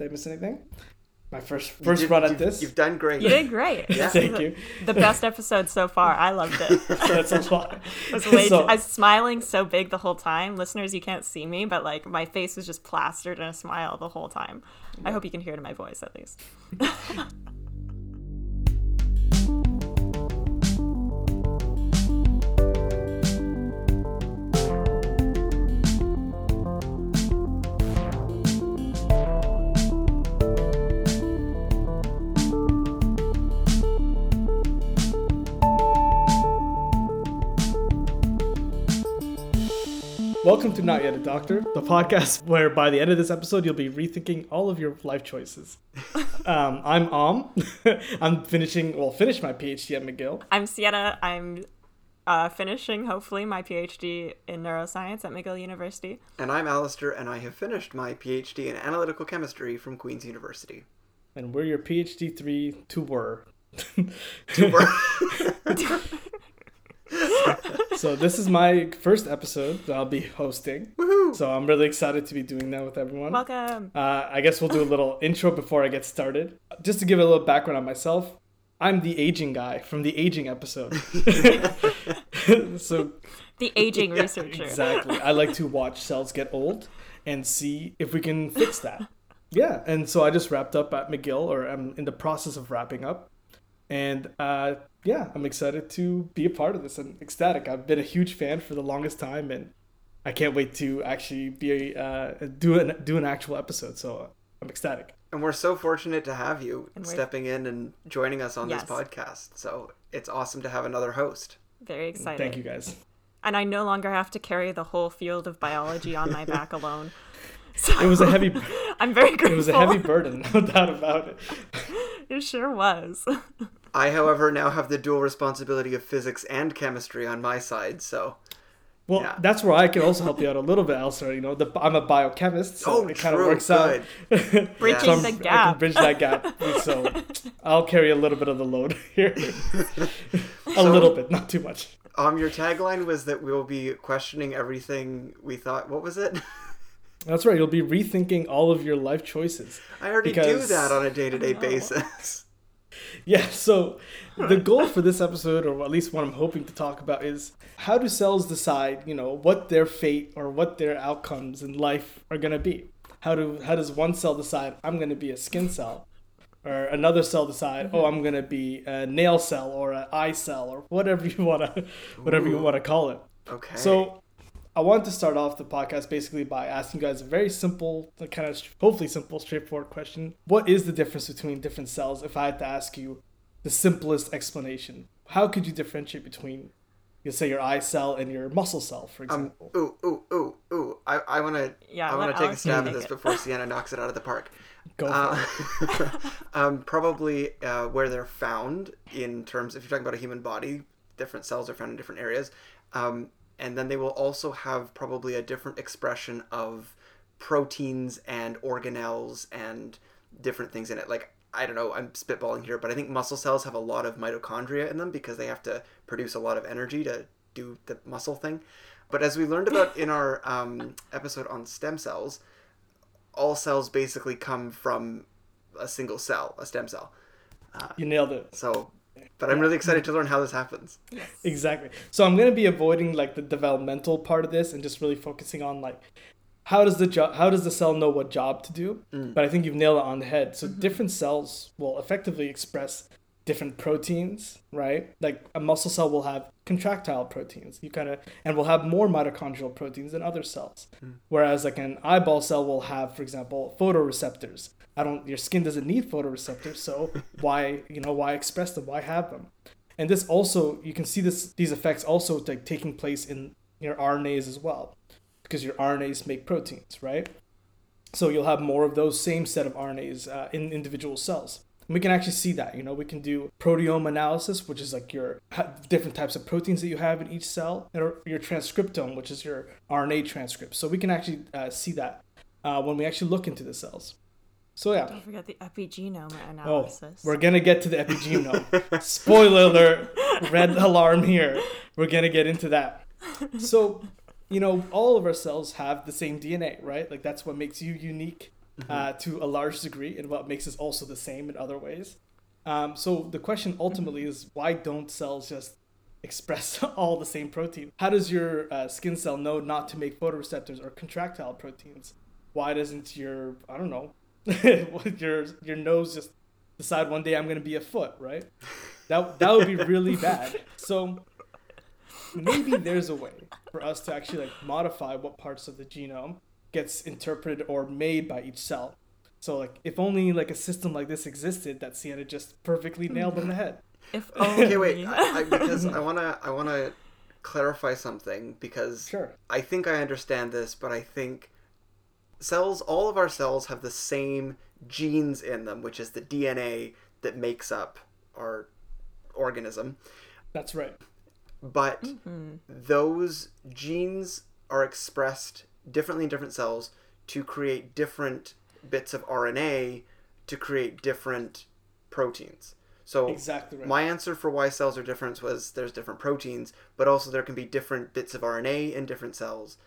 Did I miss anything? My first first did- run at this. You've done great. You did great. Yeah. Thank you. The best episode so far. I loved it. That's a lot. I was, way So- I was smiling so big the whole time. Listeners, you can't see me, but like my face was just plastered in a smile the whole time. I hope you can hear it in my voice at least. Welcome to Not Yet a Doctor, the podcast where by the end of this episode you'll be rethinking all of your life choices. Um, I'm Om. I'm finishing, well, finished my PhD at McGill. I'm Sienna. I'm uh, finishing, hopefully, my PhD in neuroscience at McGill University. And I'm Alistair, and I have finished my PhD in analytical chemistry from Queen's University. And we're your PhD three to were. so this is my first episode that I'll be hosting. Woohoo! So I'm really excited to be doing that with everyone. Welcome. Uh, I guess we'll do a little intro before I get started. Just to give a little background on myself, I'm the aging guy from the aging episode. so The aging researcher. exactly, I like to watch cells get old and see if we can fix that. Yeah, and so I just wrapped up at McGill, or I'm in the process of wrapping up, and uh, yeah, I'm excited to be a part of this. I'm ecstatic. I've been a huge fan for the longest time, and I can't wait to actually be uh, do an do an actual episode. So I'm ecstatic. And we're so fortunate to have you stepping in and joining us on Yes. this podcast. So it's awesome to have another host. Very excited. Thank you guys. And I no longer have to carry the whole field of biology on my back alone. So It was a heavy I'm very grateful. it was a heavy burden, no doubt about it. It sure was. I, however, now have the dual responsibility of physics and chemistry on my side, so Well, Yeah. that's where I can also help you out a little bit, Elsa. You know, the, I'm a biochemist, so Oh, it kind of true, works out. Bridging Yeah. So I'm- the I can bridge that gap. So I'll carry a little bit of the load here. a So- little bit, not too much. um, your tagline was that we'll be questioning everything we thought. What was it? That's right. You'll be rethinking all of your life choices. I already Because- do that on a day-to-day basis. Yeah, so the goal for this episode, or at least what I'm hoping to talk about, is how do cells decide, you know, what their fate or what their outcomes in life are going to be? How do how does one cell decide I'm going to be a skin cell, or another cell decide, oh, I'm going to be a nail cell or an eye cell or whatever you want to whatever you want to call it. Okay. So I wanted to start off the podcast basically by asking you guys a very simple, kind of hopefully simple, straightforward question. What is the difference between different cells? If I had to ask you the simplest explanation, how could you differentiate between, you say, your eye cell and your muscle cell, for um, example? ooh, ooh, ooh, ooh. I, I want to, Yeah, I wanna take a stab at this it. before Sienna knocks it out of the park. Go for Uh, it. um, probably uh, where they're found in terms, if you're talking about a human body, different cells are found in different areas. Um, and then they will also have probably a different expression of proteins and organelles and different things in it. Like, I don't know, I'm spitballing here, but I think muscle cells have a lot of mitochondria in them because they have to produce a lot of energy to do the muscle thing. But as we learned about in our um, episode on stem cells, all cells basically come from a single cell, a stem cell. You nailed it. So, but I'm really excited to learn how this happens. Exactly. So I'm gonna be avoiding like the developmental part of this and just really focusing on like how does the job how does the cell know what job to do? Mm. But I think you've nailed it on the head. So mm-hmm. different cells will effectively express different proteins, right? Like a muscle cell will have contractile proteins. You kind of and will have more mitochondrial proteins than other cells. Mm. Whereas like an eyeball cell will have, for example, photoreceptors. I don't your skin doesn't need photoreceptors, so why, you know, why express them? Why have them? And this also you can see this these effects also like taking place in your RNAs as well. Because your RNAs make proteins, right? So you'll have more of those same set of RNAs uh, in individual cells. And we can actually see that. You know, we can do proteome analysis, which is like your different types of proteins that you have in each cell, or your transcriptome, which is your RNA transcript. So we can actually uh, see that uh, when we actually look into the cells. So yeah. Don't forget the epigenome analysis. Oh, we're gonna get to the epigenome. Spoiler alert! Red alarm here. We're gonna get into that. So, you know, all of our cells have the same DNA, right? Like that's what makes you unique uh, to a large degree, and what makes us also the same in other ways. Um, so the question ultimately is why don't cells just express all the same protein? How does your uh, skin cell know not to make photoreceptors or contractile proteins? Why doesn't your I don't know your your nose just decide one day I'm gonna be a foot, right? That that would be really bad. So maybe there's a way for us to actually like modify what parts of the genome gets interpreted or made by each cell. So like if only like a system like this existed that Sienna just perfectly nailed on the head. If only. Okay, wait. I, I, because I wanna I wanna clarify something because Sure. I think I understand this, but I think cells, all of our cells have the same genes in them, which is the DNA that makes up our organism. That's right. But mm-hmm. those genes are expressed differently in different cells to create different bits of RNA to create different proteins. So Exactly right. my answer for why cells are different was there's different proteins, but also there can be different bits of RNA in different cells.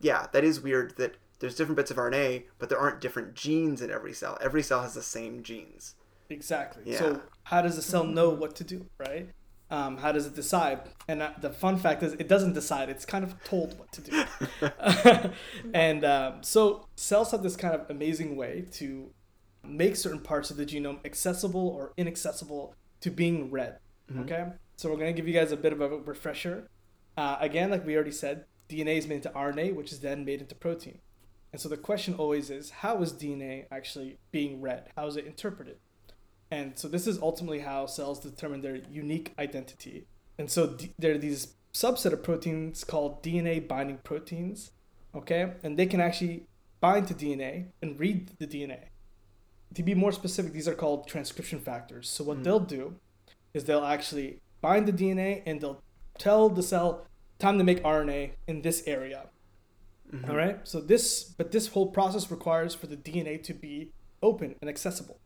Yeah, that is weird that there's different bits of RNA, but there aren't different genes in every cell. Every cell has the same genes. Exactly. Yeah. So how does the cell know what to do, right? Um, how does it decide? And uh, the fun fact is, it doesn't decide. It's kind of told what to do. and um, so cells have this kind of amazing way to make certain parts of the genome accessible or inaccessible to being read. Okay. So we're gonna give you guys a bit of a refresher. Uh, again, like we already said, DNA is made into RNA, which is then made into protein. And so the question always is, how is DNA actually being read? How is it interpreted? And so this is ultimately how cells determine their unique identity. And so d- there are these subset of proteins called DNA binding proteins, okay? And they can actually bind to DNA and read the DNA. To be more specific, these are called transcription factors. So what hmm. they'll do is they'll actually bind the DNA and they'll tell the cell time to make RNA in this area. Mm-hmm. All right? So this but this whole process requires for the DNA to be open and accessible.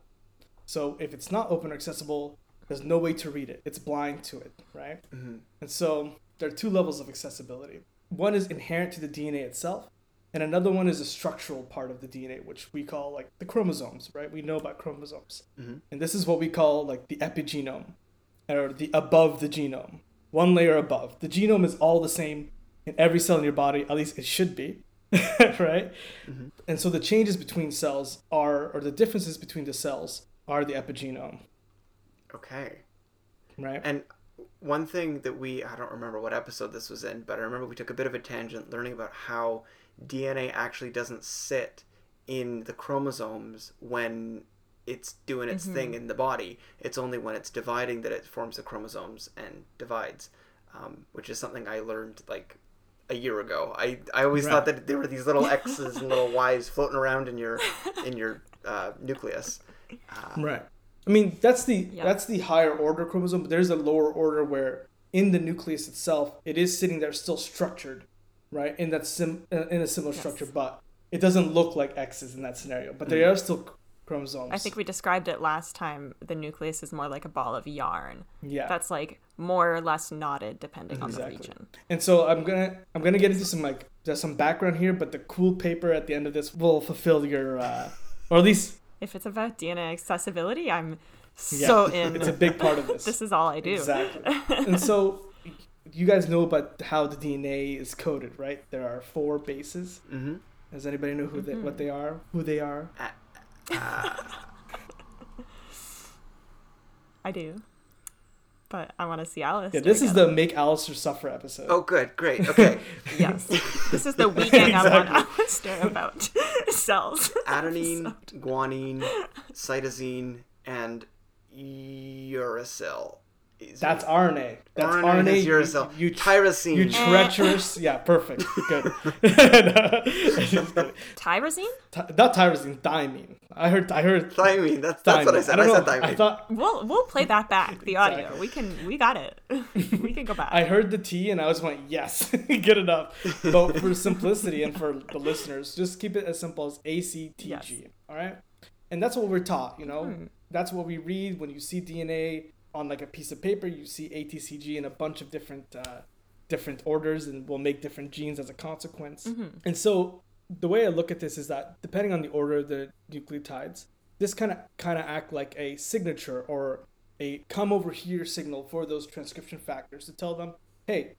So if it's not open or accessible, there's no way to read it. It's blind to it, right? Mm-hmm. And so there are two levels of accessibility. One is inherent to the DNA itself, and another one is a structural part of the DNA, which we call like the chromosomes, right? We know about chromosomes. Mm-hmm. And this is what we call like the epigenome, or the above the genome, one layer above. The genome is all the same in every cell in your body, at least it should be, right? Mm-hmm. And so the changes between cells are, or the differences between the cells are the epigenome, Okay. right? And one thing that we, I don't remember what episode this was in, but I remember we took a bit of a tangent learning about how DNA actually doesn't sit in the chromosomes when it's doing its thing in the body. It's only when it's dividing that it forms the chromosomes and divides, um, which is something I learned like a year ago. I, I always thought that there were these little X's and little Y's floating around in your in your uh, nucleus. Right. I mean, that's the Yeah. that's the higher order chromosome, but there's a lower order where in the nucleus itself, it is sitting there still structured, right? In that sim uh, in a similar structure, but it doesn't look like X's in that scenario. But there are still c- chromosomes. I think we described it last time. The nucleus is more like a ball of yarn. yeah. That's like more or less knotted depending on the region. And so I'm gonna I'm gonna get into some like there's some background here, but the cool paper at the end of this will fulfill your uh, or at least If it's about DNA accessibility, I'm yeah, so in. It's a big part of this. this is all I do. Exactly. and so you guys know about how the DNA is coded, right? There are four bases. Mm-hmm. Does anybody know who they, Mm-hmm. what they are? Who they are? I do. But I want to see Alice. Yeah, do this is the Make Alistair Suffer episode. Oh, good, great, okay. Yes. this is the weekend I want Exactly. Alice about cells. adenine, guanine, cytosine, and uracil. Is That's RNA. That's RNA RNA. is uracil. You, you, Tyrosine. you treacherous. yeah, perfect. Good. Tyrosine? Ty- Not tyrosine, thymine. I heard. I heard. Thymine. That's that's what I thymine. said. don't I, said know. thymine. I thought We'll we'll play that back. The audio. Exactly. We can we got it. we can go back. I heard the T and I was like, yes, good enough. But for simplicity and for the listeners, just keep it as simple as ACTG. Yes. All right. And that's what we're taught, you know? Hmm. That's what we read when you see DNA on like a piece of paper, you see ATCG in a bunch of different uh, different orders and will make different genes as a consequence. Mm-hmm. And so the way I look at this is that depending on the order of the nucleotides, this kind of kind of act like a signature or a come over here signal for those transcription factors to tell them, hey,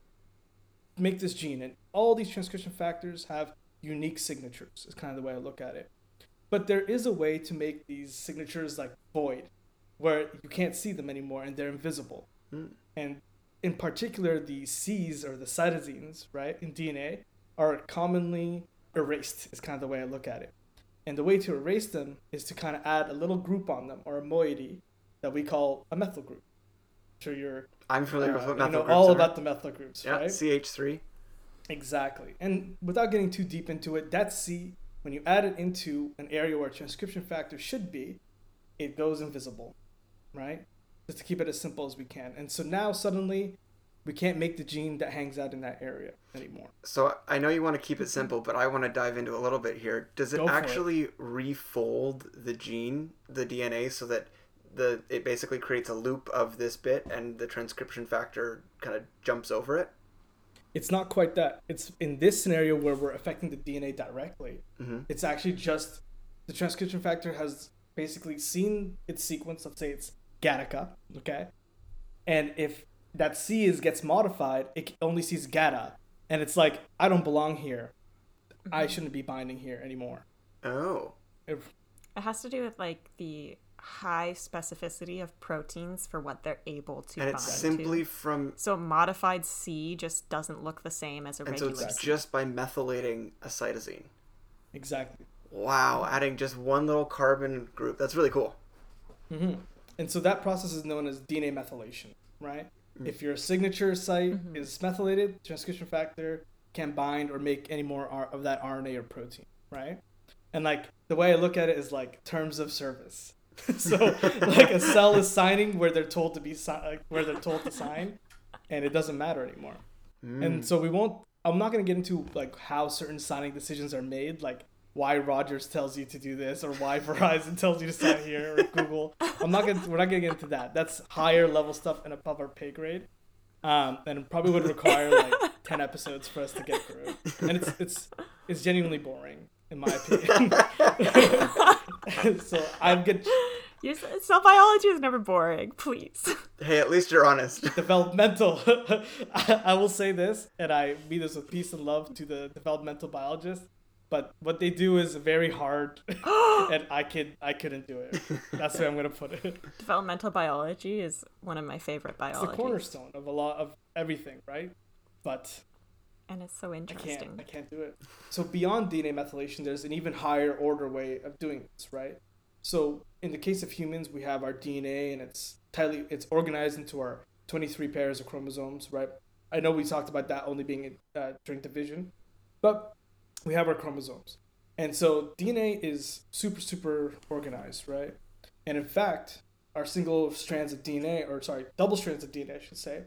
make this gene. And all these transcription factors have unique signatures. Is kind of the way I look at it. But there is a way to make these signatures like void, where you can't see them anymore and they're invisible. Mm. And in particular, the Cs or the cytosines, right, in DNA are commonly erased, is kind of the way I look at it. And the way to erase them is to kind of add a little group on them or a moiety that we call a methyl group. Sure you're I'm familiar uh, with you methyl know groups all are. about the methyl groups, yeah, right? CH3. Exactly. And without getting too deep into it, that C, when you add it into an area where transcription factor should be, it goes invisible, right? Just to keep it as simple as we can. And so now suddenly we can't make the gene that hangs out in that area anymore. So I know you want to keep it simple, but I want to dive into a little bit here. Does it for it. actually refold the gene, the DNA, so that the it basically creates a loop of this bit and the transcription factor kind of jumps over it? It's not quite that. It's in this scenario where we're affecting the DNA directly. Mhm. It's actually just the transcription factor has basically seen its sequence. Let's say it's Gattaca, okay? And if that C is gets modified, it only sees Gatta, and it's like I don't belong here. I shouldn't be binding here anymore. Oh. If- It has to do with like the high specificity of proteins for what they're able to And bind it's simply to. from So modified C just doesn't look the same as a and so it's C. just by methylating a cytosine. exactly. Wow, adding just one little carbon group. That's really cool. hmm And so that process is known as DNA methylation, right? Mm. If your signature site mm-hmm. is methylated, transcription factor can bind or make any more R- of that RNA or protein, right? And like the way I look at it is like terms of service. so like a cell is signing where they're told to be si- like, where they're told to sign, and it doesn't matter anymore. And mm. so we won't. I'm not gonna get into like how certain signing decisions are made, like why Rogers tells you to do this or why Verizon tells you to sign here or Google. I'm not gonna. We're not gonna get into that. That's higher level stuff and above our pay grade. Um, and it probably would require like ten episodes for us to get through. And it's it's it's genuinely boring in my opinion. so I'm good. Your s- cell biology is never boring. Please. Hey, at least you're honest. developmental. I, I will say this, and I mean this with peace and love to the developmental biologists. But what they do is very hard, and I could I couldn't do it. That's the way I'm gonna put it. Developmental biology is one of my favorite biology. It's the cornerstone of a lot of everything, right? But And it's so interesting. I can't. I can't do it. So beyond DNA methylation, there's an even higher order way of doing this, right? So in the case of humans, we have our DNA, and it's tightly it's organized into our 23 pairs of chromosomes, right? I know we talked about that only being uh, during division, but we have our chromosomes, and so DNA is super super organized, right? And in fact, our single strands of DNA, or sorry, double strands of DNA, I should say,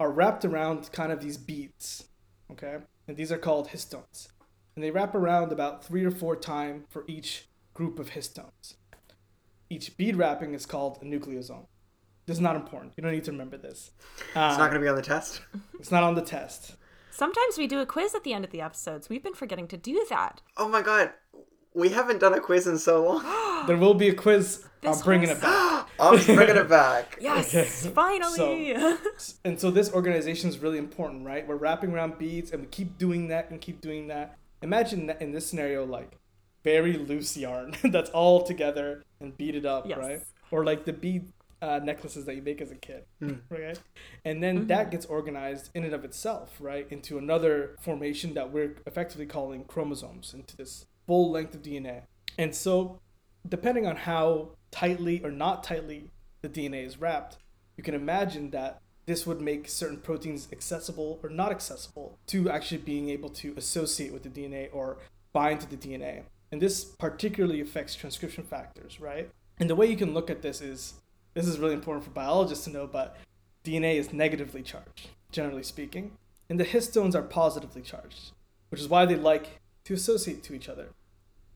are wrapped around kind of these beads, okay? And these are called histones. And they wrap around about three or four times for each group of histones. Each bead wrapping is called a nucleosome. This is not important. You don't need to remember this. It's Uh, not going to be on the test. it's not on the test. Sometimes we do a quiz at the end of the episodes. We've been forgetting to do that. Oh my god. We haven't done a quiz in so long. There will be a quiz. This I'm bringing it back. I'm bringing it back. Yes, Okay. finally. And so this organization is really important, right? We're wrapping around beads and we keep doing that and keep doing that. Imagine that in this scenario, like very loose yarn that's all together and beaded up, Yes. right? Or like the bead uh, necklaces that you make as a kid, right? And then that gets organized in and of itself, right, into another formation that we're effectively calling chromosomes, into this full length of DNA. And so, depending on how tightly or not tightly the DNA is wrapped, you can imagine that this would make certain proteins accessible or not accessible to actually being able to associate with the DNA or bind to the DNA. And this particularly affects transcription factors, right? And the way you can look at this is this is really important for biologists to know, but DNA is negatively charged, generally speaking, and the histones are positively charged, which is why they like to associate to each other.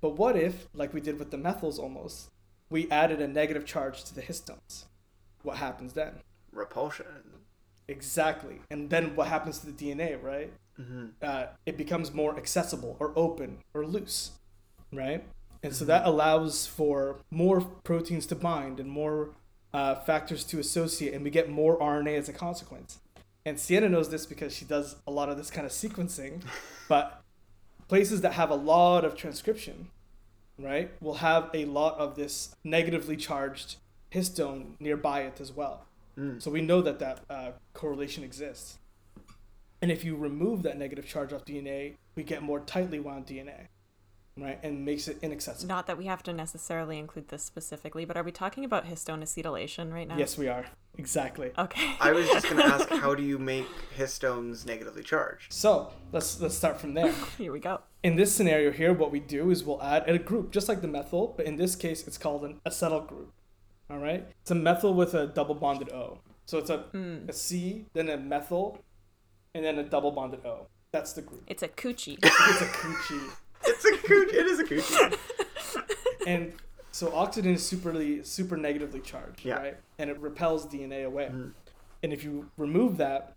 But what if, like we did with the methyls almost, we added a negative charge to the histones? What happens then? Repulsion. Exactly. And then what happens to the DNA, right? uh, it becomes more accessible or open or loose, right? And so that allows for more proteins to bind and more uh, factors to associate, and we get more RNA as a consequence. And Sienna knows this because she does a lot of this kind of sequencing, but places that have a lot of transcription, right, will have a lot of this negatively charged histone nearby it as well. So we know that that uh, correlation exists. And if you remove that negative charge off DNA, we get more tightly wound DNA, right, and makes it inaccessible. Not that we have to necessarily include this specifically, but are we talking about histone acetylation right now? Yes, we are exactly. Okay. I was just going to ask, how do you make histones negatively charged? So let's let's start from there. Here we go. In this scenario here, what we do is we'll add a group, just like the methyl, but in this case, it's called an acetyl group. All right, it's a methyl with a double bonded O. So it's a, hmm. a C, then a methyl, and then a double bonded O. That's the group. It's a coochie. It's a coochie. It's a coochie. It is a coochie. and so oxygen is superly super negatively charged, Yeah. right? And it repels DNA away. And if you remove that,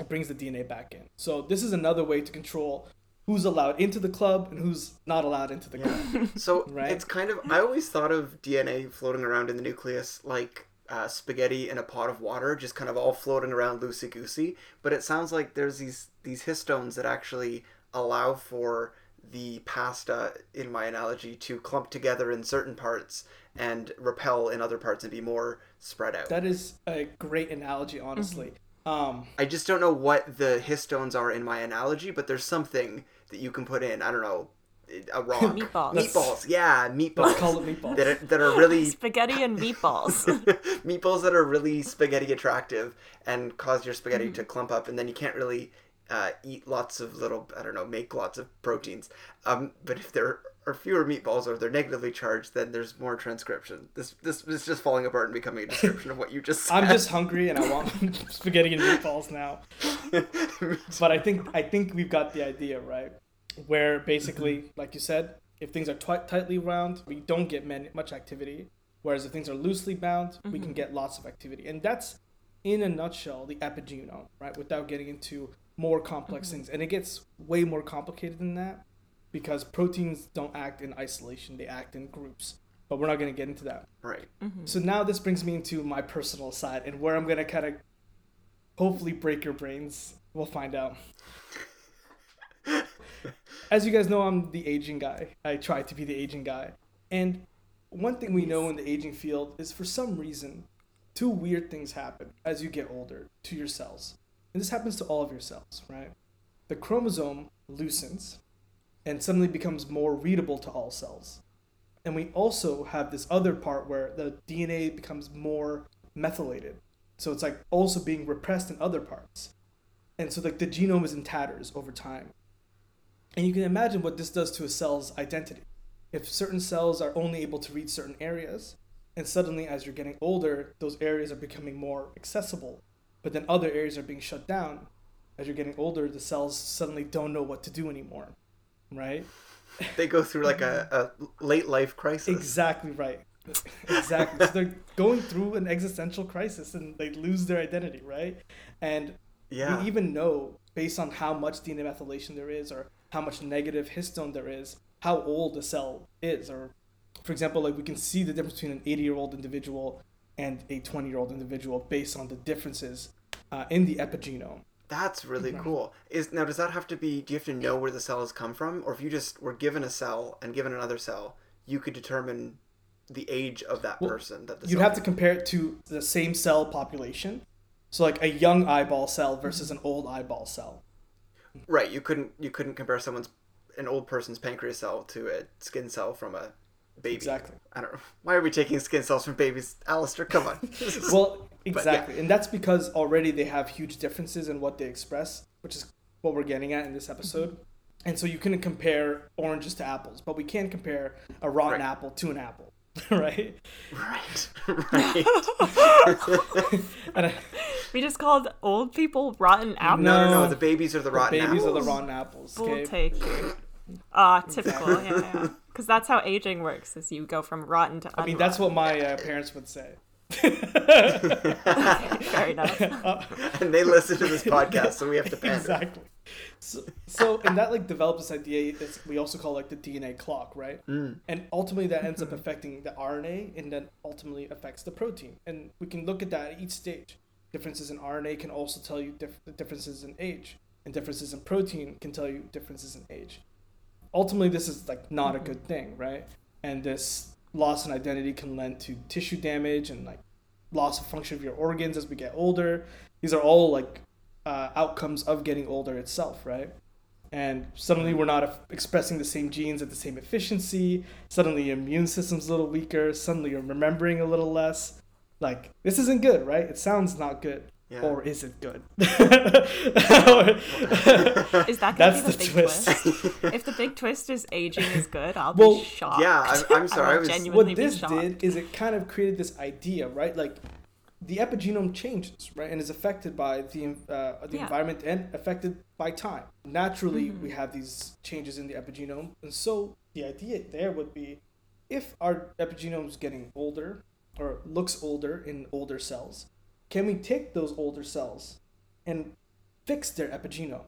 it brings the DNA back in. So this is another way to control who's allowed into the club and who's not allowed into the club. So Right. it's kind of. I always thought of DNA floating around in the nucleus like uh, spaghetti in a pot of water, just kind of all floating around loosey goosey. But it sounds like there's these these histones that actually allow for the pasta, in my analogy, to clump together in certain parts and repel in other parts and be more spread out. That is a great analogy, honestly. Um, I just don't know what the histones are in my analogy, but there's something that you can put in. I don't know, a rock. Meatballs. Meatballs, yeah, meatballs. let's call it meatballs. that are, that are really Spaghetti and meatballs. meatballs that are really spaghetti attractive and cause your spaghetti to clump up, and then you can't really uh, eat lots of little I don't know make lots of proteins. Um, but if there are fewer meatballs or they're negatively charged, then there's more transcription. This this is just falling apart and becoming a description of what you just said. I'm just hungry and I want spaghetti and meatballs now. But I think I think we've got the idea right, where basically, like you said, if things are twi- tightly wound, we don't get many, much activity. Whereas if things are loosely bound, we can get lots of activity, and that's in a nutshell the epigenome, right? Without getting into more complex mm-hmm. things, and it gets way more complicated than that because proteins don't act in isolation; they act in groups. But we're not going to get into that. right. Mm-hmm. So now this brings me into my personal side and where I'm gonna kind of hopefully break your brains. We'll find out. As you guys know, I'm the aging guy. I try to be the aging guy. And one thing we know in the aging field is for some reason, two weird things happen as you get older to your cells. And this happens to all of your cells, right? The chromosome loosens and suddenly becomes more readable to all cells. And we also have this other part where the DNA becomes more methylated. So it's like also being repressed in other parts. And so like the genome is in tatters over time. And you can imagine what this does to a cell's identity. If certain cells are only able to read certain areas, and suddenly as you're getting older, those areas are becoming more accessible, but then other areas are being shut down. As you're getting older, the cells suddenly don't know what to do anymore, right? They go through like a, a late life crisis. Exactly right. Exactly. so they're going through an existential crisis and they lose their identity, right? And Yeah. we even know based on how much DNA methylation there is or how much negative histone there is, how old a cell is. Or for example, like we can see the difference between an 80 year old individual and a 20 year old individual based on the differences uh, in the epigenome. That's really cool. Is now does that have to be? Do you have to know where the cell has come from, or if you just were given a cell and given another cell, you could determine the age of that person that the You'd cell have to compare it to the same cell population. So like a young eyeball cell versus an old eyeball cell. right. You couldn't you couldn't compare someone's an old person's pancreas cell to a skin cell from a baby. Exactly. I don't know. Why are we taking skin cells from babies, Alistair? Come on. Well, exactly. And that's because already they have huge differences in what they express, which is what we're getting at in this episode. Mm-hmm. And so you can compare oranges to apples, but we can't compare a rotten Right. apple to an apple, right? right. Right. I, we just called old people rotten apples. No, no, no. No. The babies are the rotten apples. babies apples. are the rotten apples. We'll Okay? take you. Ah, typical. Yeah, yeah. Because that's how aging works: is you go from rotten to. I mean, that's what my uh, parents would say. Fair enough. and they listen to this podcast, so we have to pander. exactly. So, so and that like develops this idea that we also call like the DNA clock, right? Mm. And ultimately that ends up affecting the RNA and then ultimately affects the protein. And we can look at that at each stage. Differences in RNA can also tell you dif- differences in age, and differences in protein can tell you differences in age. Ultimately, this is like not a good thing, right? And this loss in identity can lend to tissue damage and like loss of function of your organs as we get older. These are all like uh, outcomes of getting older itself, right? And suddenly we're not expressing the same genes at the same efficiency. Suddenly your immune system's a little weaker. Suddenly you're remembering a little less. Like this isn't good, right? It sounds not good. Yeah. Or is it good? Is that gonna That's be the, the big twist. twist? if the big twist is aging is good, I'll Well, be shocked. yeah, I'm- I'm sorry, I I was- genuinely what this be did is it kind of created this idea, right? Like the epigenome changes, right, and is affected by the uh, the Yeah. environment and affected by time. Naturally, Mm-hmm. we have these changes in the epigenome, and so the idea there would be, if our epigenome is getting older or looks older in older cells, can we take those older cells and fix their epigenome,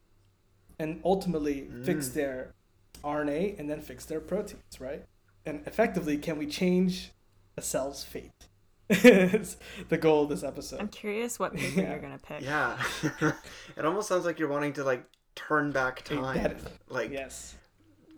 and ultimately fix Mm. their RNA and then fix their proteins, right? And effectively, can we change a cell's fate? is the goal of this episode. I'm curious what paper Yeah. you're gonna pick. Yeah. it almost sounds like you're wanting to like turn back time, that- like yes.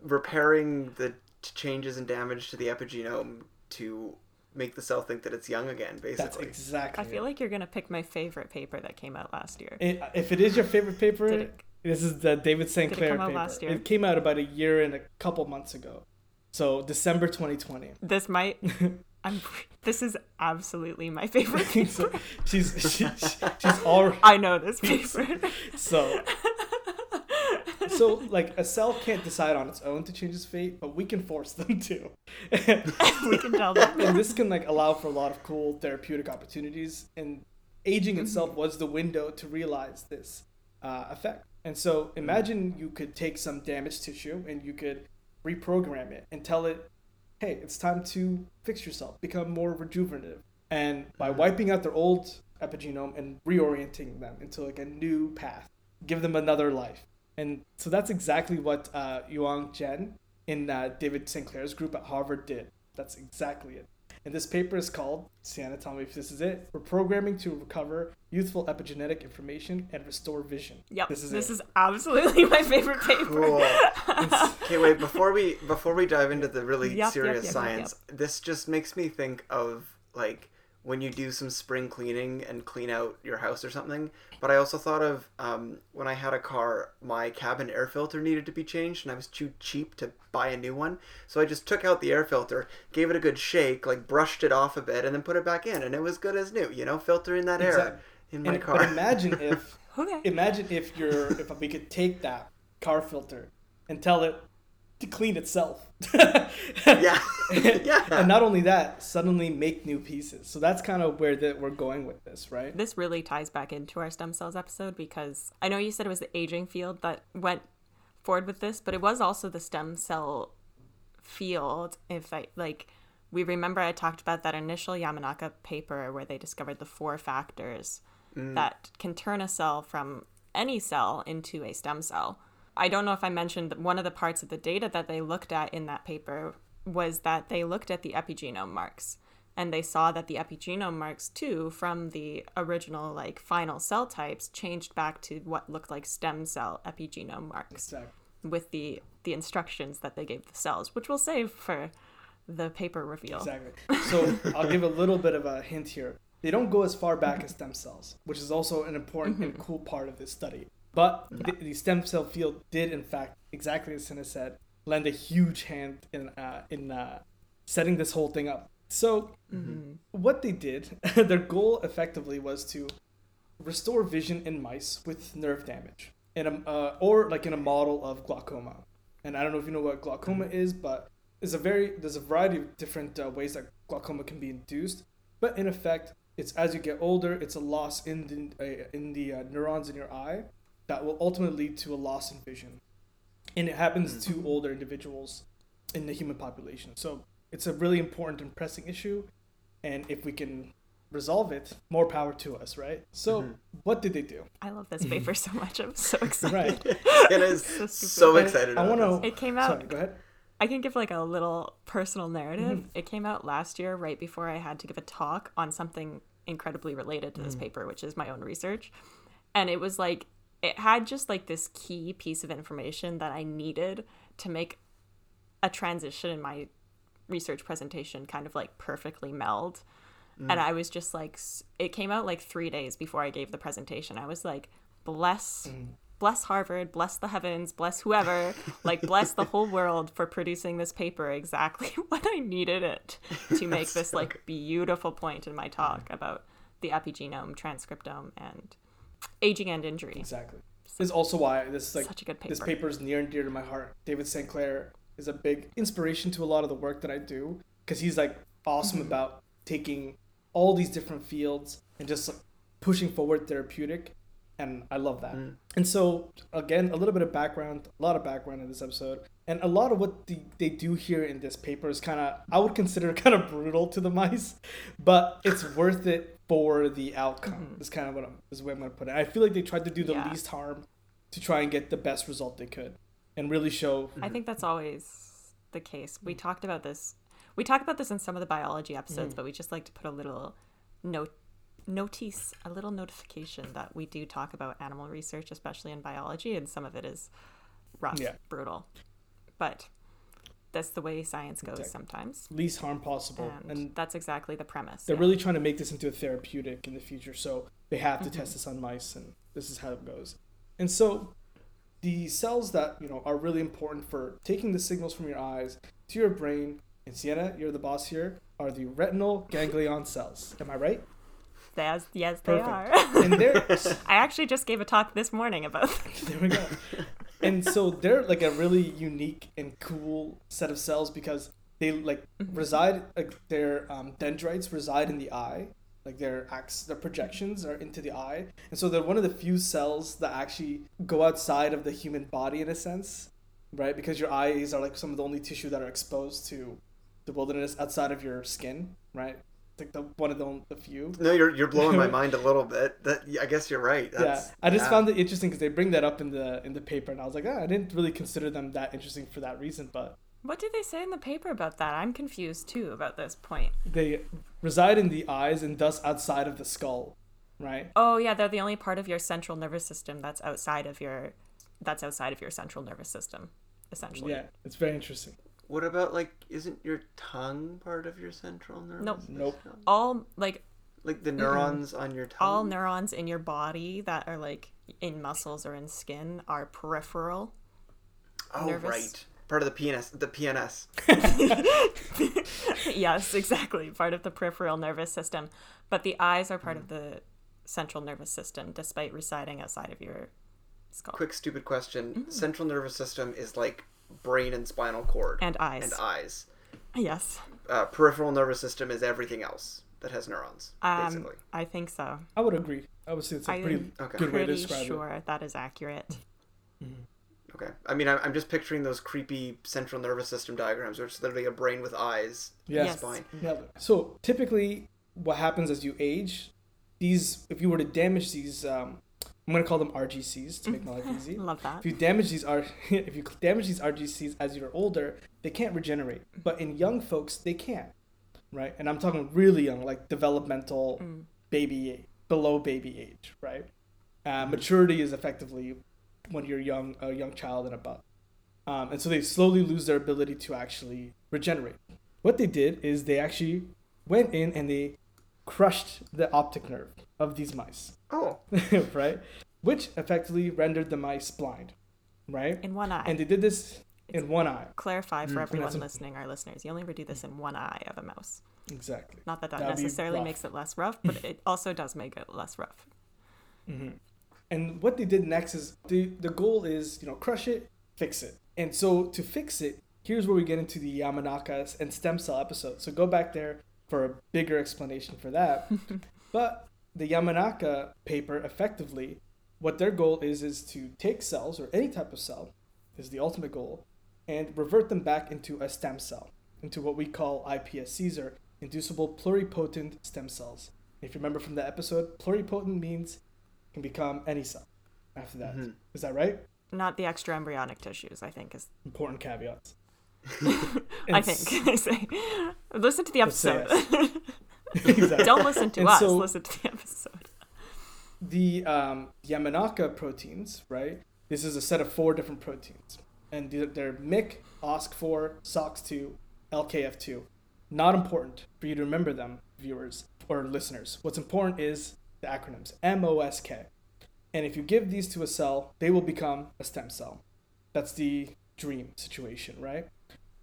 repairing the changes and damage to the epigenome to make the cell think that it's young again. That's Basically, exactly. I feel it. like you're gonna pick my favorite paper that came out last year. It- if it is your favorite paper, it- this is the David St. Did it Clair out paper. last year? It came out about a year and a couple months ago. So December 2020. This might. I'm. This is absolutely my favorite paper. so she's she, she's all I know this paper. so so like a cell can't decide on its own to change its fate, but we can force them to. we can tell them. and this can like allow for a lot of cool therapeutic opportunities. And aging mm-hmm. itself was the window to realize this uh, effect. And so mm-hmm. imagine you could take some damaged tissue and you could reprogram it and tell it hey it's time to fix yourself become more rejuvenative. And by mm-hmm. wiping out their old epigenome and reorienting them into like a new path give them another life and so that's exactly what uh, Yuang Jen in uh, David Sinclair's group at Harvard did. That's exactly it. And this paper is called, Sienna, tell me if this is it. Reprogramming to recover youthful epigenetic information and restore vision. Yep. This is this it. is absolutely my favorite paper. cool. okay, wait. Before we before we dive into the really Yep, yep, serious yep, yep, science, this just makes me think of like when you do some spring cleaning and clean out your house or something. But I also thought of um, when I had a car, my cabin air filter needed to be changed, and I was too cheap to buy a new one. So I just took out the air filter, gave it a good shake, like brushed it off a bit, and then put it back in, and it was good as new. You know, filtering that air in my And, car. but imagine if Okay. imagine if you're if we could take that car filter and tell it to clean itself. yeah, yeah. And not only that, suddenly make new pieces. So that's kind of where that we're going with this, right? This really ties back into our stem cells episode because I know you said it was the aging field that went forward with this, but it was also the stem cell field. If I like, we remember I talked about that initial Yamanaka paper where they discovered the four factors mm. that can turn a cell from any cell into a stem cell. I don't know if I mentioned that one of the parts of the data that they looked at in that paper was that they looked at the epigenome marks and they saw that the epigenome marks too from the original like final cell types changed back to what looked like stem cell epigenome marks Exactly. with the the instructions that they gave the cells which we'll save for the paper reveal Exactly. So I'll give a little bit of a hint here. They don't go as far back as stem cells, which is also an important mm-hmm. and cool part of this study. But the, the stem cell field did, in fact, exactly as Sienna said, lend a huge hand in uh, in uh, setting this whole thing up. So what they did, their goal effectively was to restore vision in mice with nerve damage, in a, uh, or like in a model of glaucoma. And I don't know if you know what glaucoma is, but there's a very there's a variety of different uh, ways that glaucoma can be induced. But in effect, it's as you get older, it's a loss in the uh, in the uh, neurons in your eye that will ultimately lead to a loss in vision, and it happens to older individuals in the human population. So it's a really important and pressing issue, and if we can resolve it, more power to us, right? So, Mm-hmm. what did they do? I love this paper so much. I'm so excited. Right. It is So so, excited. I about want to. It came out Sorry, go ahead. I can give like a little personal narrative. Mm-hmm. It came out last year, right before I had to give a talk on something incredibly related to this paper, which is my own research. And it was like, it had just like this key piece of information that I needed to make a transition in my research presentation kind of like perfectly meld. Mm. And I was just like, it came out like three days before I gave the presentation. I was like, bless mm. bless Harvard, bless the heavens, bless whoever, like bless the whole world for producing this paper exactly when I needed it to make this like beautiful point in my talk about the epigenome, transcriptome, and aging and injury. Exactly. This is also why this is like Such a good this paper. paper is near and dear to my heart. David Sinclair is a big inspiration to a lot of the work that I do because he's like awesome Mm-hmm. about taking all these different fields and just like, pushing forward therapeutic and I love that. And so again, a little bit of background, a lot of background in this episode, and a lot of what the, they do here in this paper is kind of I would consider kind of brutal to the mice, but it's worth it for the outcome. Mm-hmm. Is kind of what I'm, is the way I'm gonna put it. I feel like they tried to do the Yeah. least harm to try and get the best result they could, and really show. I think that's always the case. We mm. talked about this. We talked about this in some of the biology episodes, mm. but we just like to put a little note notice, a little notification that we do talk about animal research, especially in biology, and some of it is rough, Yeah. brutal. But that's the way science goes Exactly. sometimes. least harm possible, And, and that's exactly the premise. they're yeah. really trying to make this into a therapeutic in the future. So they have to mm-hmm. test this on mice, and this is how it goes. And so the cells that you know are really important for taking the signals from your eyes to your brain. And Sienna, you're the boss here. Are the retinal ganglion cells? Am I right? Yes, yes, they Perfect. are. And I actually just gave a talk this morning about. there we go. And so they're like a really unique and cool set of cells because they like reside like their um, dendrites reside in the eye, like their ax their projections are into the eye, and so they're one of the few cells that actually go outside of the human body in a sense, right? Because your eyes are like some of the only tissue that are exposed to the wilderness outside of your skin, right? It's like the one of the, the few. No, you're you're blowing my mind a little bit. That I guess you're right. That's, yeah, I just yeah. found it interesting because they bring that up in the in the paper, and I was like, ah, I didn't really consider them that interesting for that reason, but What did they say in the paper about that? I'm confused too about this point. they reside in the eyes and thus outside of the skull, right? Oh yeah, they're the only part of your central nervous system that's outside of your that's outside of your central nervous system, essentially. Yeah, it's very interesting. What about like? Isn't your tongue part of your central nervous Nope. system? Nope. All like Like the neurons on your tongue. all neurons in your body that are like in muscles or in skin are peripheral. oh nervous. right. Part of the PNS. The PNS. yes, exactly. Part of the peripheral nervous system. But the eyes are Mm. part of the central nervous system despite residing outside of your skull. Quick stupid question. Mm-hmm. Central nervous system is like brain and spinal cord And eyes. and eyes. Yes. Uh, peripheral nervous system is everything else that has neurons. Um, basically. I think so. I would agree. I would say it's a I pretty Okay. good way to Pretty describe it. sure that is accurate. Okay. I mean, I'm, I'm just picturing those creepy central nervous system diagrams, which it's literally a brain with eyes, Yes. Yes. spine. Yeah. So typically, what happens as you age, these if you were to damage these, um, I'm gonna call them RGCs to make my life easy. Love that. If you damage these R, if you damage these RGCs as you're older, they can't regenerate. But in young folks, they can, right? And I'm talking really young, like developmental Mm. baby age, below baby age, right? Uh, maturity is effectively when you're young, a young child and above. Um, and so they slowly lose their ability to actually regenerate. What they did is they actually went in and they crushed the optic nerve of these mice, Oh, right? Which effectively rendered the mice blind, right? In one eye. And they did this in one eye. Clarify for Mm. everyone That's listening, our listeners. You only ever do this in one eye of a mouse. Exactly. Not that that That'd necessarily makes it less rough, but it also does make it less rough. And what they did next is the the goal is you know crush it, fix it. And so to fix it, here's where we get into the Yamanaka and stem cell episode. So go back there for a bigger explanation for that. but the Yamanaka paper effectively, what their goal is is to take cells or any type of cell is the ultimate goal, and revert them back into a stem cell, into what we call iPSCs or inducible pluripotent stem cells. If you remember from the episode, pluripotent means can become any cell after that. Mhm. Is that right? Not the extra embryonic tissues, I think is Important caveats. I think. I say. Listen to the episode. exactly. Don't listen to And us. so- listen to the episode. the um, Yamanaka proteins, right? This is a set of four different proteins, and they're, MYC, OSC4, SOX2, LKF2. Not important for you to remember them, viewers or listeners. What's important is the acronyms MOSK. And if you give these to a cell, they will become a stem cell. That's the dream situation, right?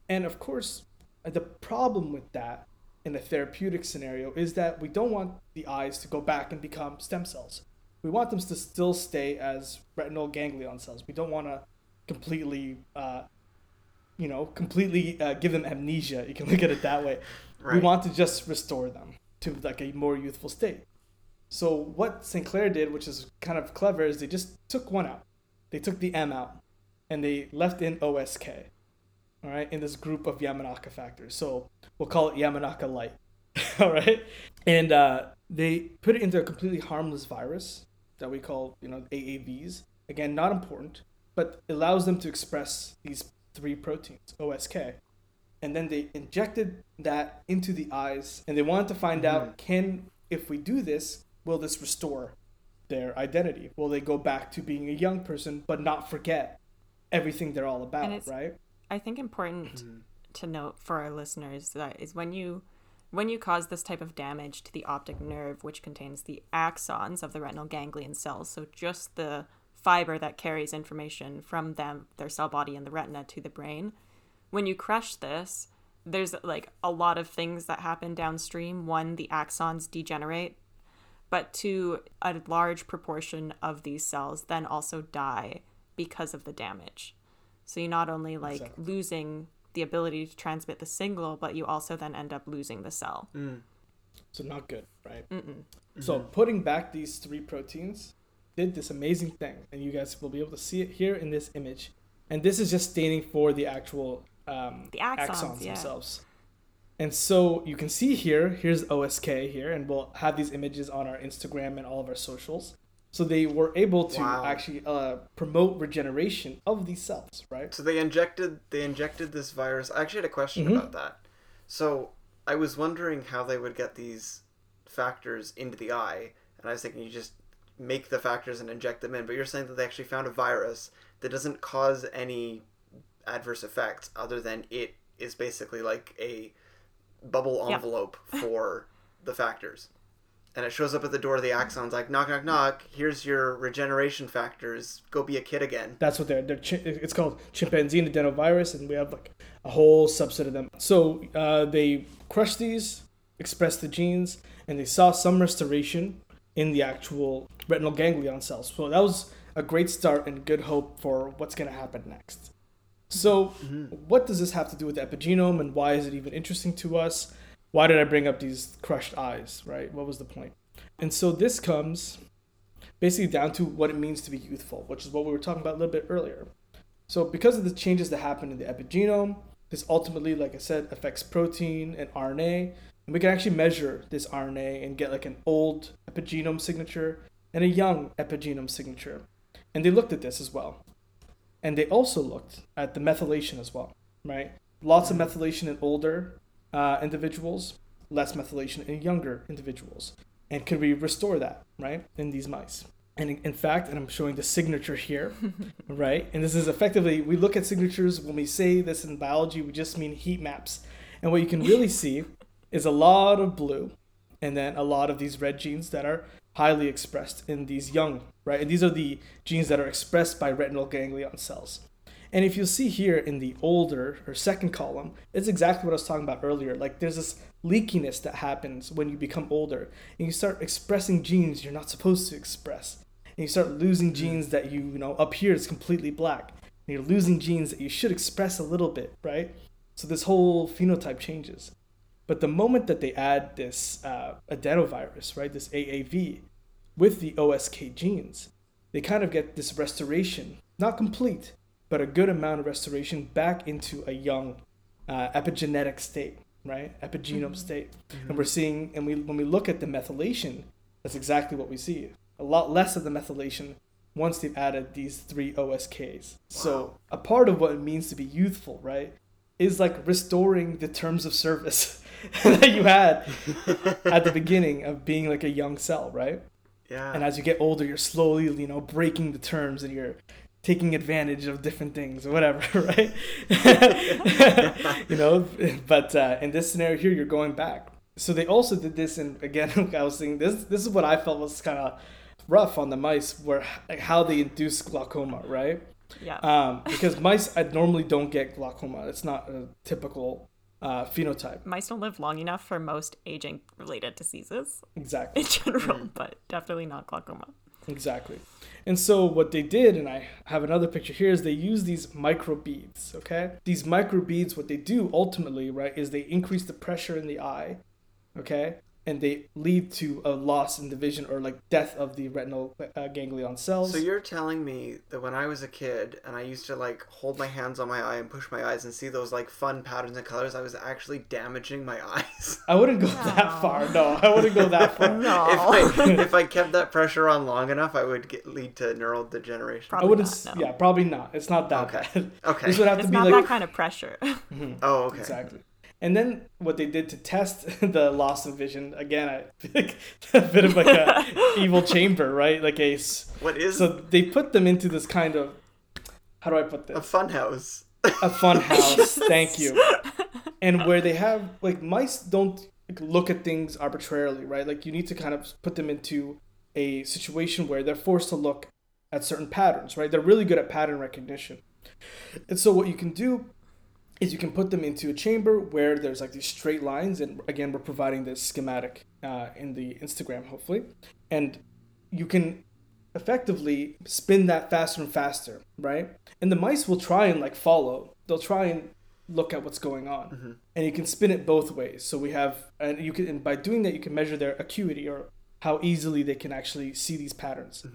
And of course, the problem with that in a therapeutic scenario is that we don't want the eyes to go back and become stem cells. We want them to still stay as retinal ganglion cells. We don't want to completely, uh, you know, completely uh, give them amnesia. You can look at it that way. We want to just restore them to like a more youthful state. So what St. Clair did, which is kind of clever, is they just took one out. They took the M out, and they left in OSK. All right, in this group of Yamanaka factors. So we'll call it Yamanaka light. all right, and uh, they put it into a completely harmless virus that we call, you know, AAVs. Again, not important, but allows them to express these three proteins, OSK. And then they injected that into the eyes, and they wanted to find out can, if we do this, will this restore their identity? Will they go back to being a young person but not forget everything they're all about, it's- right? I think important mm. to note for our listeners that is when you when you cause this type of damage to the optic nerve, which contains the axons of the retinal ganglion cells, so just the fiber that carries information from them, their cell body and the retina to the brain, when you crush this, there's like a lot of things that happen downstream. One, the axons degenerate, but two, a large proportion of these cells then also die because of the damage. So you not only like Exactly. losing the ability to transmit the signal, but you also then end up losing the cell. So not good, right? Mm-mm. So putting back these three proteins did this amazing thing, and you guys will be able to see it here in this image. And this is just staining for the actual um, The axons, yeah. themselves. And so you can see here, here's OSK here, and we'll have these images on our Instagram and all of our socials. So they were able to Wow. actually uh, promote regeneration of these cells, right? So they injected they injected this virus. I actually had a question Mhm. about that. So I was wondering how they would get these factors into the eye, and I was thinking you just make the factors and inject them in. But you're saying that they actually found a virus that doesn't cause any adverse effects other than it is basically like a bubble Yep. envelope for the factors. And it shows up at the door of the axons like knock knock knock. Here's your regeneration factors. Go be a kid again. That's what they're. they're chi- it's called chimpanzee adenovirus, and we have like a whole subset of them. So uh, they crushed these, expressed the genes, and they saw some restoration in the actual retinal ganglion cells. So that was a great start and good hope for what's going to happen next. So, what does this have to do with the epigenome, and why is it even interesting to us? Why did I bring up these crushed eyes, right? What was the point? And so this comes basically down to what it means to be youthful, which is what we were talking about a little bit earlier. So, because of the changes that happen in the epigenome, this ultimately, like I said, affects protein and RNA. And we can actually measure this RNA and get like an old epigenome signature and a young epigenome signature. And they looked at this as well. And they also looked at the methylation as well, right? Lots of methylation in older uh, individuals, less methylation in younger individuals. And could we restore that, right, in these mice? And in, in fact, and I'm showing the signature here, right? And this is effectively, we look at signatures when we say this in biology, we just mean heat maps. And what you can really see is a lot of blue and then a lot of these red genes that are highly expressed in these young, right? And these are the genes that are expressed by retinal ganglion cells. And if you see here in the older or second column, it's exactly what I was talking about earlier. Like there's this leakiness that happens when you become older and you start expressing genes you're not supposed to express. And you start losing genes that you, you know, up here is completely black. And you're losing genes that you should express a little bit, right? So this whole phenotype changes. But the moment that they add this uh, adenovirus, right, this AAV, with the OSK genes, they kind of get this restoration, not complete, but a good amount of restoration back into a young uh, epigenetic state. right? Epigenome state. And we're seeing, and we when we look at the methylation, that's exactly what we see. A lot less of the methylation once they've added these three OSKs. So a part of what it means to be youthful, right, is like restoring the terms of service that you had at the beginning of being like a young cell, right? Yeah. And as you get older, you're slowly, you know, breaking the terms and you're taking advantage of different things or whatever, right? you know, but uh, in this scenario here, you're going back. So they also did this, and again, I was saying this. This is what I felt was kind of rough on the mice, where like how they induce glaucoma, right? Yeah. Um, because mice I normally don't get glaucoma. It's not a typical uh, phenotype. Mice don't live long enough for most aging related diseases Exactly. in general, but definitely not glaucoma. Exactly. And so what they did, and I have another picture here, is they use these micro beads. Okay, these micro beads, what they do ultimately, right, is they increase the pressure in the eye. Okay, and they lead to a loss in the vision or like death of the retinal uh, ganglion cells. So you're telling me that when I was a kid and I used to like hold my hands on my eye and push my eyes and see those like fun patterns and colors, I was actually damaging my eyes. I wouldn't go that far. No, I wouldn't go that far. No. if I if I kept that pressure on long enough, I would get, lead to neural degeneration. I wouldn't. not, no. Yeah, probably not. It's not that Okay. bad. Okay. This would have It's to be not like that kind of pressure. Oh, okay. Exactly. And then what they did to test the loss of vision again, I think a bit of like a evil chamber, right? Like a what is so they put them into this kind of how do I put this? a fun house? A fun house. Thank you. And where they have like mice don't look at things arbitrarily, right? Like you need to kind of put them into a situation where they're forced to look at certain patterns, right? They're really good at pattern recognition. And so what you can do is you can put them into a chamber where there's like these straight lines and again we're providing this schematic uh, in the instagram hopefully. And you can effectively spin that faster and faster right? And the mice will try and like follow. They'll try and look at what's going on. And you can spin it both ways. So we have and you can and by doing that you can measure their acuity or how easily they can actually see these patterns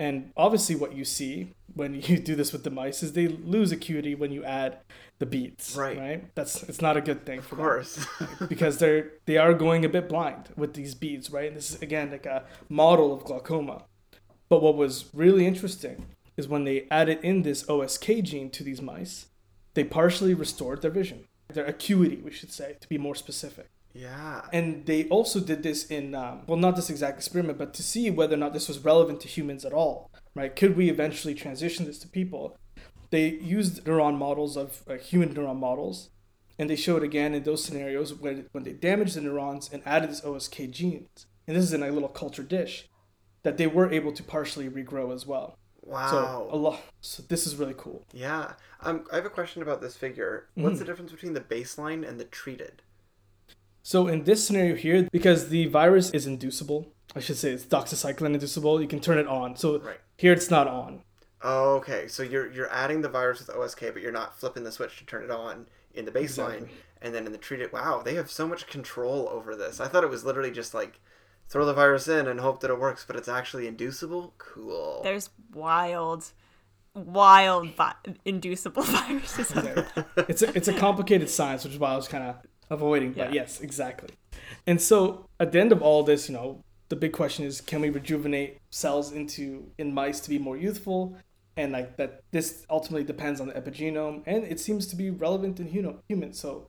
and obviously, what you see when you do this with the mice is they lose acuity when you add the beats. Right. Right. That's it's not a good thing for Of course. because they're they are going a bit blind with these beads. Right. And this is again like a model of glaucoma. But what was really interesting is when they added in this OSK gene to these mice, they partially restored their vision, their acuity, we should say, to be more specific. Yeah. And they also did this in, um, well, not this exact experiment, but to see whether or not this was relevant to humans at all, right? Could we eventually transition this to people? They used neuron models of uh, human neuron models, and they showed again in those scenarios when, when they damaged the neurons and added this OSK genes, and this is in a little culture dish, that they were able to partially regrow as well. Wow. So a lot. So this is really cool. Yeah. Um, I have a question about this figure. What's the difference between the baseline and the treated? So in this scenario here, because the virus is inducible, I should say it's doxycycline inducible, you can turn it on. So Right. here it's not on. Oh, okay. So you're you're adding the virus with OSK, but you're not flipping the switch to turn it on in the baseline, Exactly. and then in the treated. Wow, they have so much control over this. I thought it was literally just like throw the virus in and hope that it works, but it's actually inducible. Cool. There's wild, wild vi- inducible viruses. out. It's a, it's a complicated science, which is why I was kind of avoiding. But yes, exactly. And so at the end of all this, you know, the big question is, can we rejuvenate cells into in mice to be more youthful? And like that, this ultimately depends on the epigenome, and it seems to be relevant in human humans. So,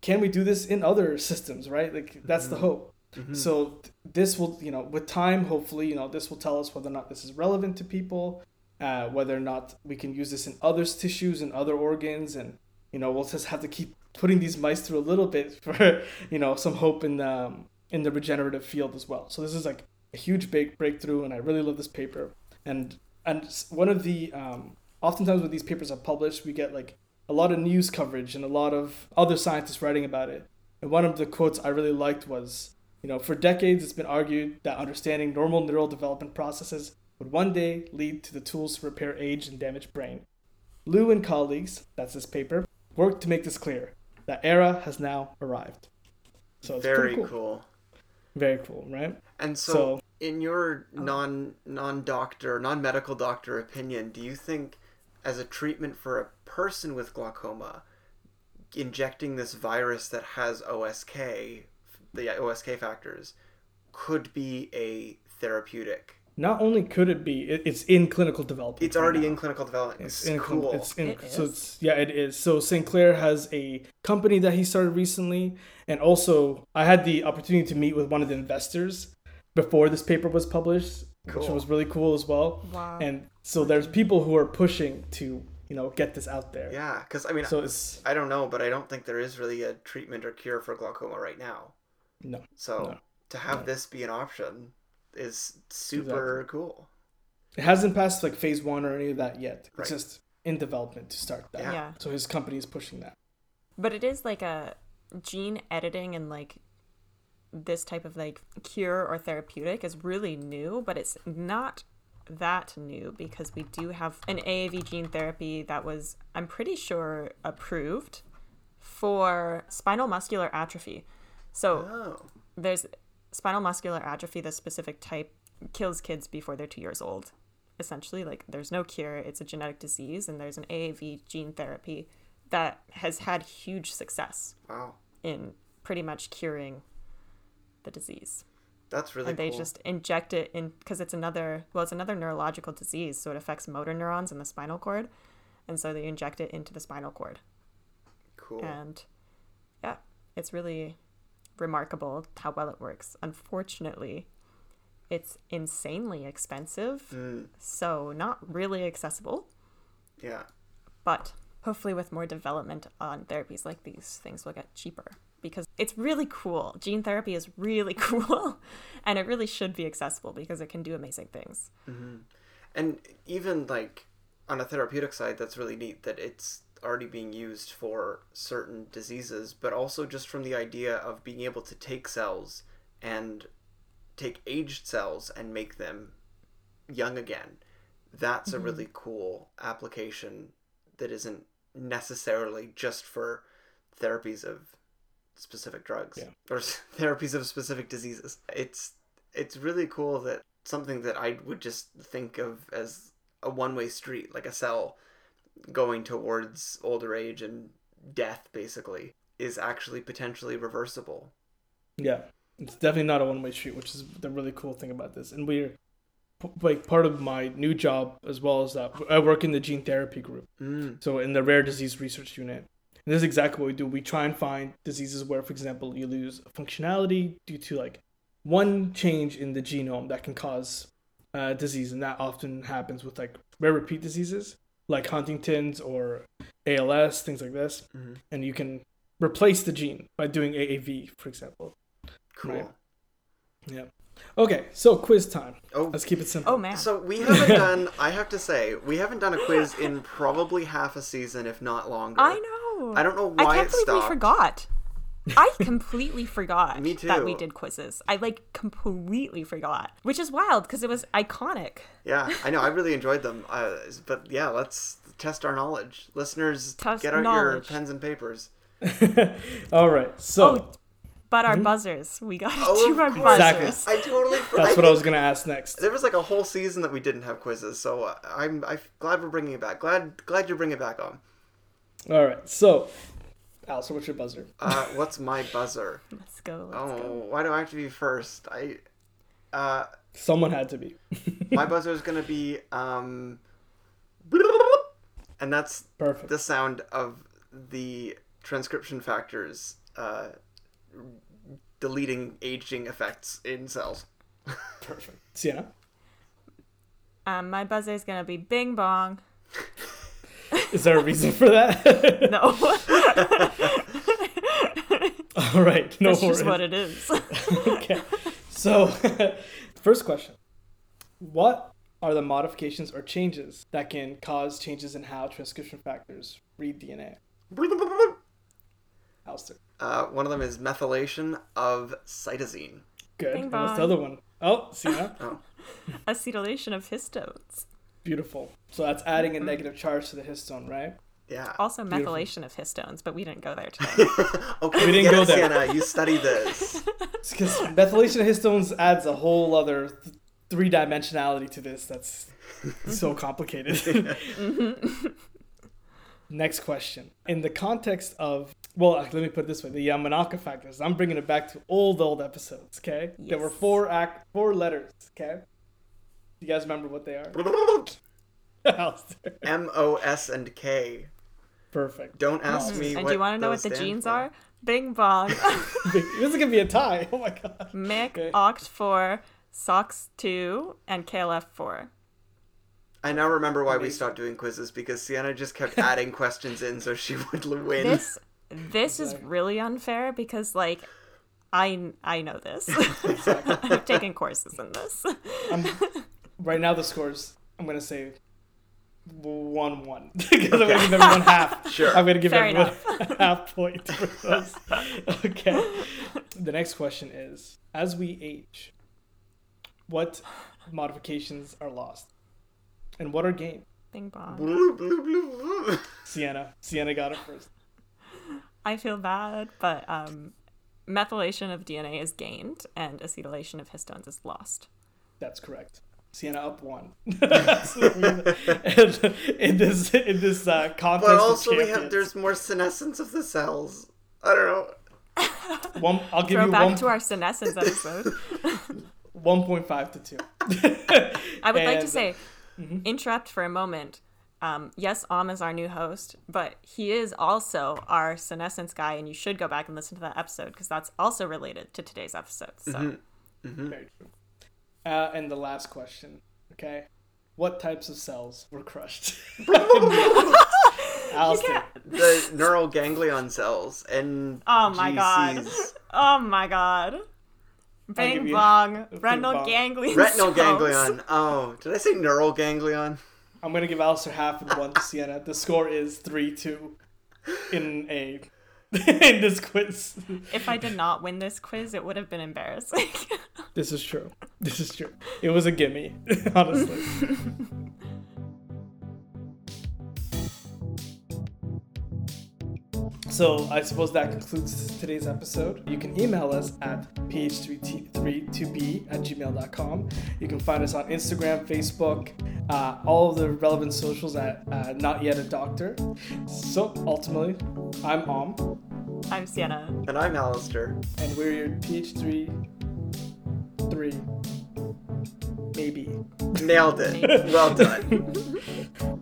can we do this in other systems? Right? Like that's the hope. So this will, you know, with time, hopefully, you know, this will tell us whether or not this is relevant to people, uh, whether or not we can use this in other tissues and other organs, and you know, we'll just have to keep putting these mice through a little bit for, you know, some hope in the um, in the regenerative field as well. So this is like a huge big breakthrough, and I really love this paper. And and one of the um, oftentimes when these papers are published, we get like a lot of news coverage and a lot of other scientists writing about it. And one of the quotes I really liked was, you know, for decades it's been argued that understanding normal neural development processes would one day lead to the tools to repair aged and damaged brain. Liu and colleagues, that's this paper, worked to make this clear. That era has now arrived. So it's Very cool. cool. Very cool, right? And so, So- in your oh. non non doctor non medical doctor opinion, do you think as a treatment for a person with glaucoma, injecting this virus that has OSK, the OSK factors, could be a therapeutic. Not only could it be, it, it's in clinical development. It's already now. in clinical development. It's It's in cool. It's in, It so is? it's yeah, it is. So Sinclair has a company that he started recently, and also I had the opportunity to meet with one of the investors before this paper was published, which was really cool as well. Wow. And so there's people who are pushing to you know get this out there. yeah, because I mean, So it's I don't know, but I don't think there is really a treatment or cure for glaucoma right now. no. So No. to have No. this be an option is super cool. It hasn't passed like phase one or any of that yet. It's Right. just in development to start that. Yeah. Yeah. So his company is pushing that. But it is like a gene editing and like this type of like cure or therapeutic is really new, but it's not that new because we do have an AAV gene therapy that was, I'm pretty sure, approved for spinal muscular atrophy. So Oh, there's spinal muscular atrophy, the specific type, kills kids before they're two years old. Essentially, like there's no cure, it's a genetic disease, and there's an AAV gene therapy that has had huge success wow, in pretty much curing the disease. that's really and they cool. just inject it in because it's another well, it's another neurological disease, so it affects motor neurons in the spinal cord, and so they inject it into the spinal cord cool. and yeah, it's really remarkable how well it works. Unfortunately, it's insanely expensive, Mm, so not really accessible. yeah, But hopefully, with more development on therapies like these, things will get cheaper because it's really cool. Gene therapy is really cool, and it really should be accessible because it can do amazing things. and even like on a therapeutic side, that's really neat that it's already being used for certain diseases, but also just from the idea of being able to take cells and take aged cells and make them young again. That's a mm-hmm. really cool application that isn't necessarily just for therapies of specific drugs Yeah. or therapies of specific diseases. It's it's really cool that something that I would just think of as a one-way street, like a cell going towards older age and death basically is actually potentially reversible. Yeah, it's definitely not a one way street, which is the really cool thing about this. And we're like part of my new job as well as that. I work in the gene therapy group, Mm. so in the rare disease research unit. And this is exactly what we do. We try and find diseases where, for example, you lose functionality due to like one change in the genome that can cause uh, disease, and that often happens with like rare repeat diseases like Huntington's or ALS, things like this. Mhm. And you can replace the gene by doing AAV, for example. Cool. Right. Yeah. Okay, so quiz time. Oh, Let's keep it simple. Oh man, so we haven't done. I have to say, we haven't done a quiz in probably half a season, if not longer. I know. I don't know why I why can't it believe stopped. we forgot. I completely forgot Me that we did quizzes. I like completely forgot, which is wild because it was iconic. Yeah, I know. I really enjoyed them. Uh, but yeah, let's test our knowledge. Listeners, Test get out your pens and papers. All right. So Oh, but our buzzers, we got to Oh, do our of course. Exactly. buzzers. I totally. for- that's I what I was gonna ask next. There was like a whole season that we didn't have quizzes, so uh, I'm I'm glad we're bringing it back. Glad glad you're bringing it back on. All right. So, Alistair, what's your buzzer? Uh, what's my buzzer? Let's go. Let's Oh, go. why do I have to be first? I uh, Someone had to be. my buzzer is gonna be um, and that's Perfect. the sound of the transcription factors uh, deleting aging effects in cells. Perfect. Sienna. Um, my buzzer is gonna be Bing Bong. Is there a reason for that? No, All right. No that's worries. just what it is. okay. So, first question: What are the modifications or changes that can cause changes in how transcription factors read DNA? Alistair. Uh, one of them is methylation of cytosine. Good. Bing And what's the other one? Oh, see that? Oh, Acetylation of histones. Beautiful. So that's adding a mm-hmm. negative charge to the histone, right? yeah. Also, Beautiful. methylation of histones, but we didn't go there today. okay, We didn't go it, there. Sienna. You study this. Because methylation of histones adds a whole other th- three dimensionality to this. That's so complicated. Mm-hmm. Next question. In the context of, well, let me put it this way: the Yamanaka factors. I'm bringing it back to old, old episodes. Okay, yes. there were four act, four letters. Okay, you guys remember what they are? M O S and K. Perfect. Don't ask hmm. me. and what do you want to know what the genes for. are? Bing bong. this is gonna be a tie. Oh my god. Mick, Okay. Oct 4, Sox 2, and KLF 4. I now remember why we stopped doing quizzes because Sienna just kept adding questions in so she would win. This this is really unfair because like I I know this. I've taken courses in this. I'm, right now the scores. I'm gonna say one one because I'm gonna give everyone half. Sure. I'm gonna give Fair everyone a half point for those. Okay. The next question is: As we age, what modifications are lost, and what are gained? Bing bong. Blue, blue, blue, blue. Sienna. Sienna got it first. I feel bad, but um methylation of DNA is gained and acetylation of histones is lost. That's correct. Sienna up one. And in this in this uh, contest, But of also we have there's more senescence of the cells. I don't know. one. I'll give Throw you back one. to our senescence episode. 1.5 to 2. I would like to And- say, interrupt for a moment. Um, yes, Om is our new host, but he is also our senescence guy, and you should go back and listen to that episode because that's also related to today's episode. So, Very true. Uh, and the last question, okay? What types of cells were crushed? Alistair. The neural ganglion cells and oh my god, GCs. oh my god, give bang you bong, a retinal bong. ganglion, Retinal cells. ganglion. Oh, did I say neural ganglion? I'm going to give Alistair half and one to Sienna. The score is 3 2 in a. in this quiz. If I did not win this quiz, it would have been embarrassing. This is true. This is true. It was a gimme, honestly. So I suppose that concludes today's episode. You can email us at ph32b at gmail.com. You can find us on Instagram, Facebook, uh, all of the relevant socials at uh, Not Yet a Doctor. So ultimately, I'm Om, I'm Sienna. And I'm Alistair. and we're your PH3 3. Maybe. Nailed it. Well done.